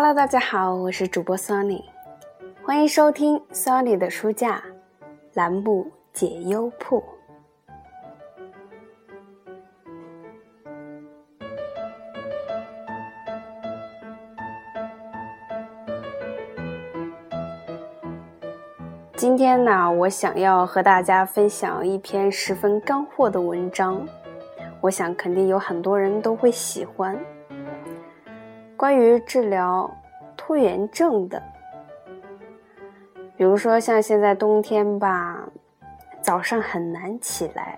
Hello，大家好，我是主播 Sunny，欢迎收听 Sunny 的书架栏目解忧铺。今天呢，我想要和大家分享一篇十分干货的文章，我想肯定有很多人都会喜欢。关于治疗拖延症的，比如说像现在冬天吧，早上很难起来。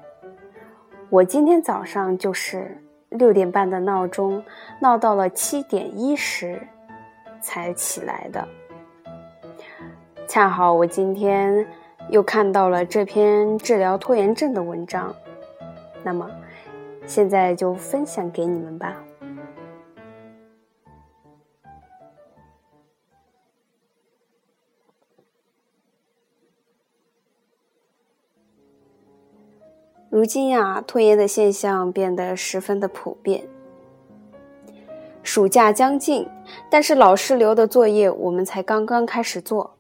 我今天早上就是六点半的闹钟闹到了七点一十才起来的。恰好我今天又看到了这篇治疗拖延症的文章，那么现在就分享给你们吧。如今呀，拖延的现象变得十分的普遍。暑假将近，但是老师留的作业我们才刚刚开始做。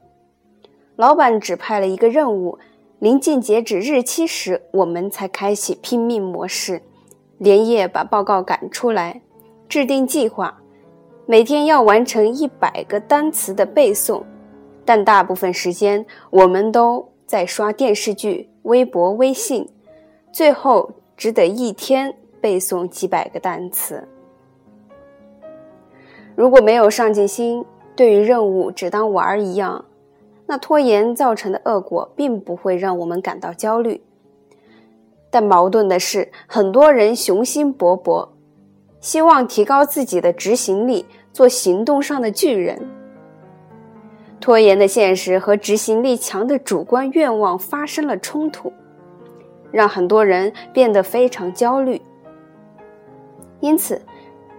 老板指派了一个任务，临近截止日期时，我们才开启拼命模式，连夜把报告赶出来，制定计划，每天要完成一百个单词的背诵。但大部分时间，我们都在刷电视剧、微博、微信，最后只得一天背诵几百个单词。如果没有上进心，对于任务只当玩儿一样。那拖延造成的恶果并不会让我们感到焦虑，但矛盾的是，很多人雄心勃勃，希望提高自己的执行力，做行动上的巨人。拖延的现实和执行力强的主观愿望发生了冲突，让很多人变得非常焦虑。因此，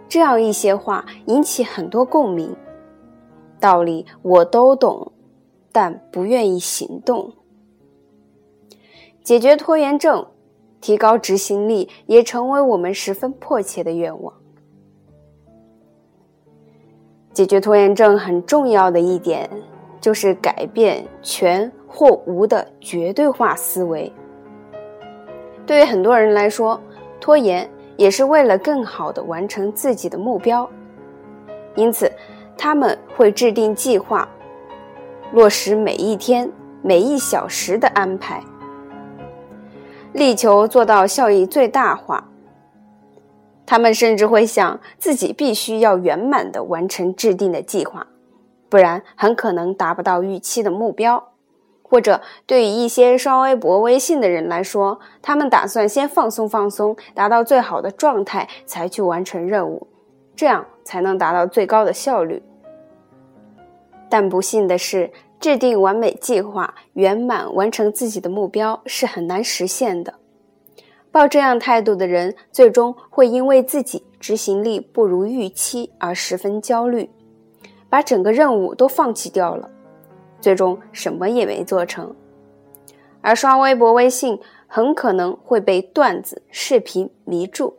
这样一些话引起很多共鸣，道理我都懂。但不愿意行动，解决拖延症，提高执行力，也成为我们十分迫切的愿望。解决拖延症很重要的一点，就是改变全或无的绝对化思维。对于很多人来说，拖延也是为了更好的完成自己的目标，因此他们会制定计划。落实每一天、每一小时的安排，力求做到效益最大化。他们甚至会想自己必须要圆满的完成制定的计划，不然很可能达不到预期的目标。或者，对于一些刷微博、微信的人来说，他们打算先放松放松，达到最好的状态才去完成任务，这样才能达到最高的效率。但不幸的是，制定完美计划、圆满完成自己的目标是很难实现的。抱这样态度的人，最终会因为自己执行力不如预期而十分焦虑，把整个任务都放弃掉了，最终什么也没做成。而刷微博、微信很可能会被段子、视频迷住，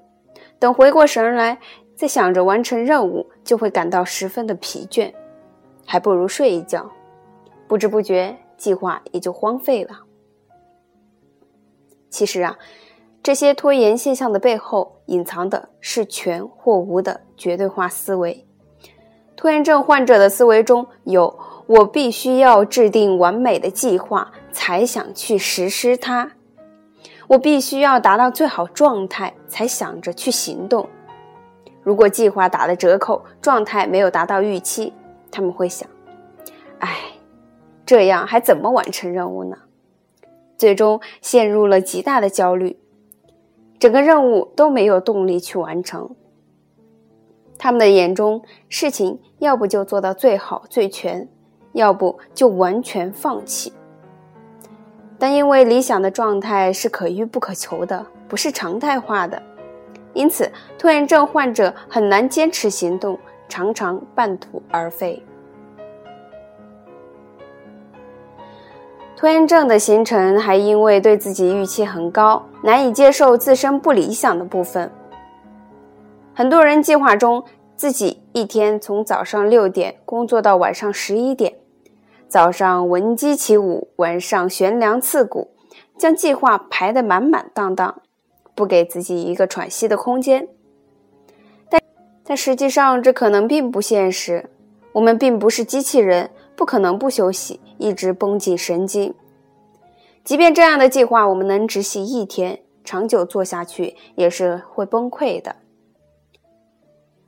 等回过神来，再想着完成任务，就会感到十分的疲倦。还不如睡一觉，不知不觉计划也就荒废了。其实啊，这些拖延现象的背后隐藏的是全或无的绝对化思维。拖延症患者的思维中有“我必须要制定完美的计划才想去实施它”，“我必须要达到最好状态才想着去行动”。如果计划打了折扣，状态没有达到预期。他们会想：“哎，这样还怎么完成任务呢？”最终陷入了极大的焦虑，整个任务都没有动力去完成。他们的眼中，事情要不就做到最好最全，要不就完全放弃。但因为理想的状态是可遇不可求的，不是常态化的，因此拖延症患者很难坚持行动。常常半途而废。拖延症的形成还因为对自己预期很高，难以接受自身不理想的部分。很多人计划中自己一天从早上六点工作到晚上十一点，早上闻鸡起舞，晚上悬梁刺股，将计划排得满满当当，不给自己一个喘息的空间。但但实际上，这可能并不现实。我们并不是机器人，不可能不休息，一直绷紧神经。即便这样的计划我们能执行一天，长久做下去也是会崩溃的。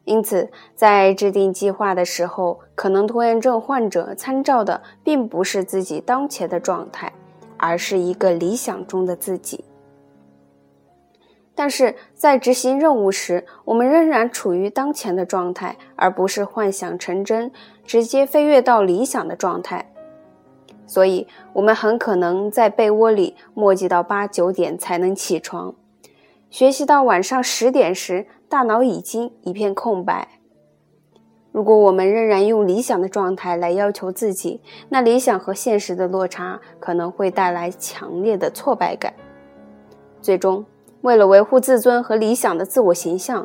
因此，在制定计划的时候，可能拖延症患者参照的并不是自己当前的状态，而是一个理想中的自己。但是在执行任务时，我们仍然处于当前的状态，而不是幻想成真，直接飞跃到理想的状态。所以，我们很可能在被窝里磨叽到八九点才能起床，学习到晚上十点时。大脑已经一片空白。如果我们仍然用理想的状态来要求自己，那理想和现实的落差可能会带来强烈的挫败感。最终，为了维护自尊和理想的自我形象，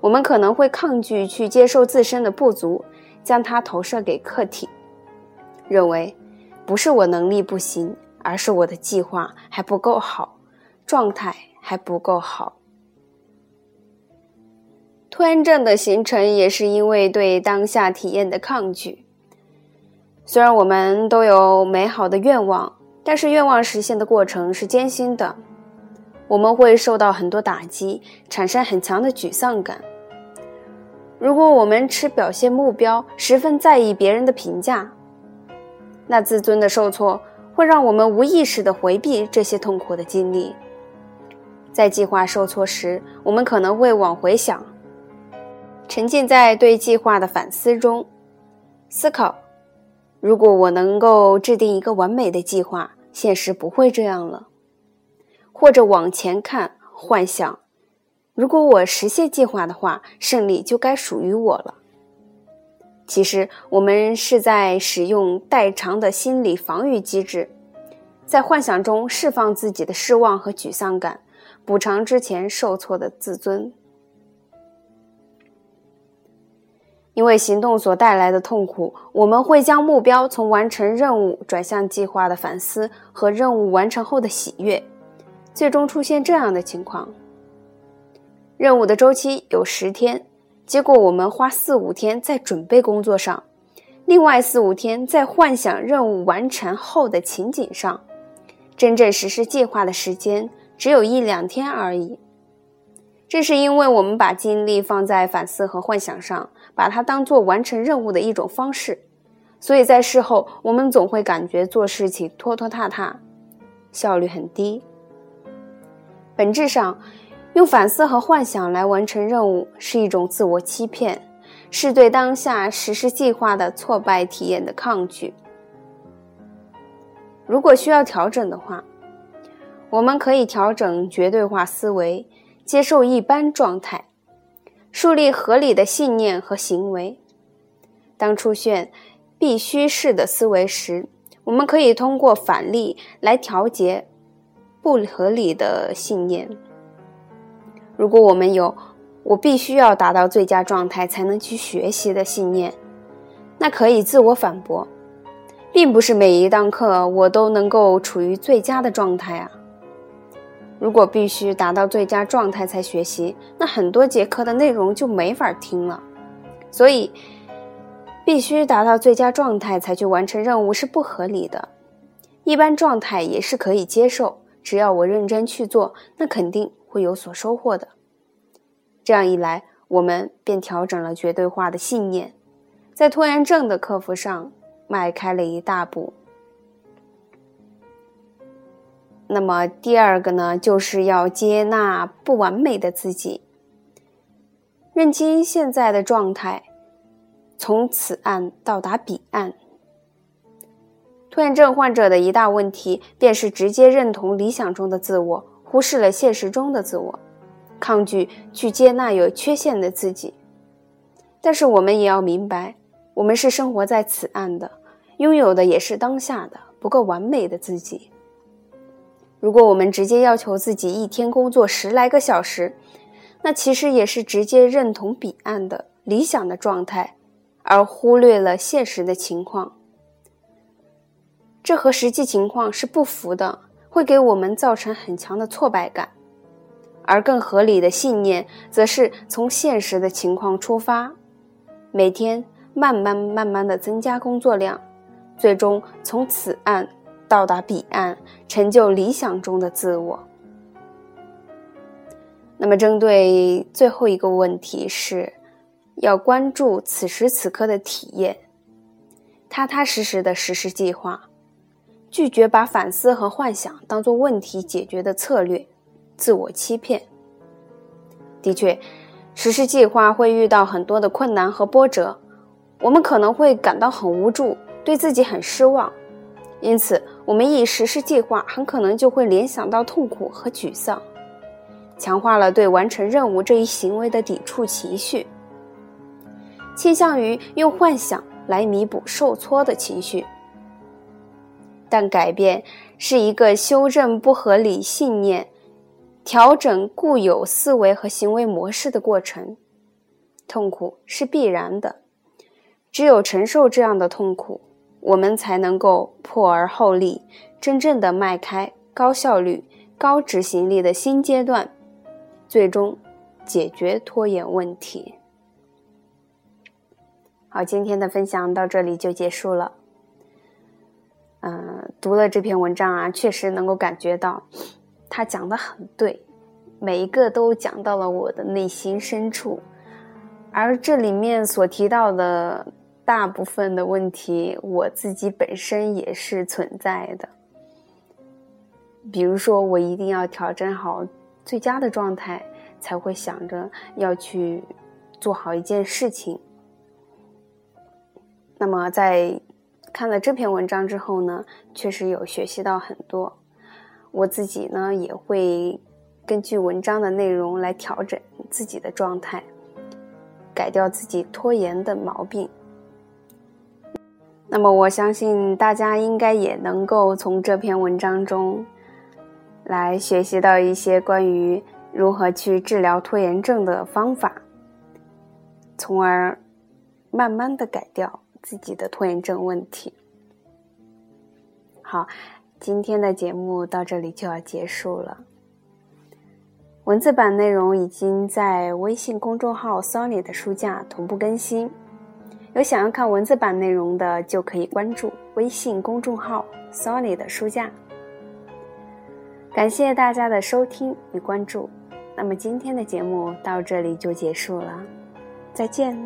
我们可能会抗拒去接受自身的不足，将它投射给客体，认为不是我能力不行，而是我的计划还不够好，状态还不够好。拖延症的形成也是因为对当下体验的抗拒。虽然我们都有美好的愿望，但是愿望实现的过程是艰辛的，我们会受到很多打击，产生很强的沮丧感。如果我们持表现目标，十分在意别人的评价，那自尊的受挫会让我们无意识地回避这些痛苦的经历。在计划受挫时，我们可能会往回想。沉浸在对计划的反思中，思考：如果我能够制定一个完美的计划，现实不会这样了。或者往前看，幻想：如果我实现计划的话，胜利就该属于我了。其实，我们是在使用代偿的心理防御机制，在幻想中释放自己的失望和沮丧感，补偿之前受挫的自尊。因为行动所带来的痛苦，我们会将目标从完成任务转向计划的反思和任务完成后的喜悦，最终出现这样的情况：任务的周期有十天，结果我们花四五天在准备工作上，另外四五天在幻想任务完成后的情景上，真正实施计划的时间只有一两天而已。这是因为我们把精力放在反思和幻想上，把它当做完成任务的一种方式，所以在事后我们总会感觉做事情拖拖沓沓，效率很低。本质上，用反思和幻想来完成任务是一种自我欺骗，是对当下实施计划的挫败体验的抗拒。如果需要调整的话，我们可以调整绝对化思维。接受一般状态，树立合理的信念和行为。当出现必须式的思维时，我们可以通过反例来调节不合理的信念。如果我们有“我必须要达到最佳状态才能去学习”的信念，那可以自我反驳，并不是每一堂课我都能够处于最佳的状态啊。如果必须达到最佳状态才学习，那很多节课的内容就没法听了。所以，必须达到最佳状态才去完成任务是不合理的。一般状态也是可以接受，只要我认真去做，那肯定会有所收获的。这样一来，我们便调整了绝对化的信念，在拖延症的克服上迈开了一大步。那么第二个呢，就是要接纳不完美的自己，认清现在的状态，从此岸到达彼岸。拖延症患者的一大问题，便是直接认同理想中的自我，忽视了现实中的自我，抗拒去接纳有缺陷的自己。但是我们也要明白，我们是生活在此岸的，拥有的也是当下的不够完美的自己。如果我们直接要求自己一天工作十来个小时，那其实也是直接认同彼岸的理想的状态，而忽略了现实的情况。这和实际情况是不符的，会给我们造成很强的挫败感。而更合理的信念，则是从现实的情况出发，每天慢慢慢慢的增加工作量，最终从此岸到达彼岸，成就理想中的自我。那么，针对最后一个问题是，要关注此时此刻的体验，踏踏实实的实施计划，拒绝把反思和幻想当做问题解决的策略。自我欺骗。的确，实施计划会遇到很多的困难和波折，我们可能会感到很无助，对自己很失望。因此，我们一实施计划，很可能就会联想到痛苦和沮丧，强化了对完成任务这一行为的抵触情绪，倾向于用幻想来弥补受挫的情绪。但改变是一个修正不合理信念。调整固有思维和行为模式的过程，痛苦是必然的。只有承受这样的痛苦，我们才能够破而后立，真正的迈开高效率、高执行力的新阶段，最终解决拖延问题。好，今天的分享到这里就结束了。嗯，读了这篇文章啊，确实能够感觉到。他讲的很对，每一个都讲到了我的内心深处，而这里面所提到的大部分的问题，我自己本身也是存在的。比如说，我一定要调整好最佳的状态，才会想着要去做好一件事情。那么，在看了这篇文章之后呢，确实有学习到很多。我自己呢也会根据文章的内容来调整自己的状态，改掉自己拖延的毛病。那么我相信大家应该也能够从这篇文章中来学习到一些关于如何去治疗拖延症的方法，从而慢慢的改掉自己的拖延症问题。好。今天的节目到这里就要结束了。文字版内容已经在微信公众号 “Sony” 的书架同步更新，有想要看文字版内容的，就可以关注微信公众号 “Sony” 的书架。感谢大家的收听与关注，那么今天的节目到这里就结束了，再见。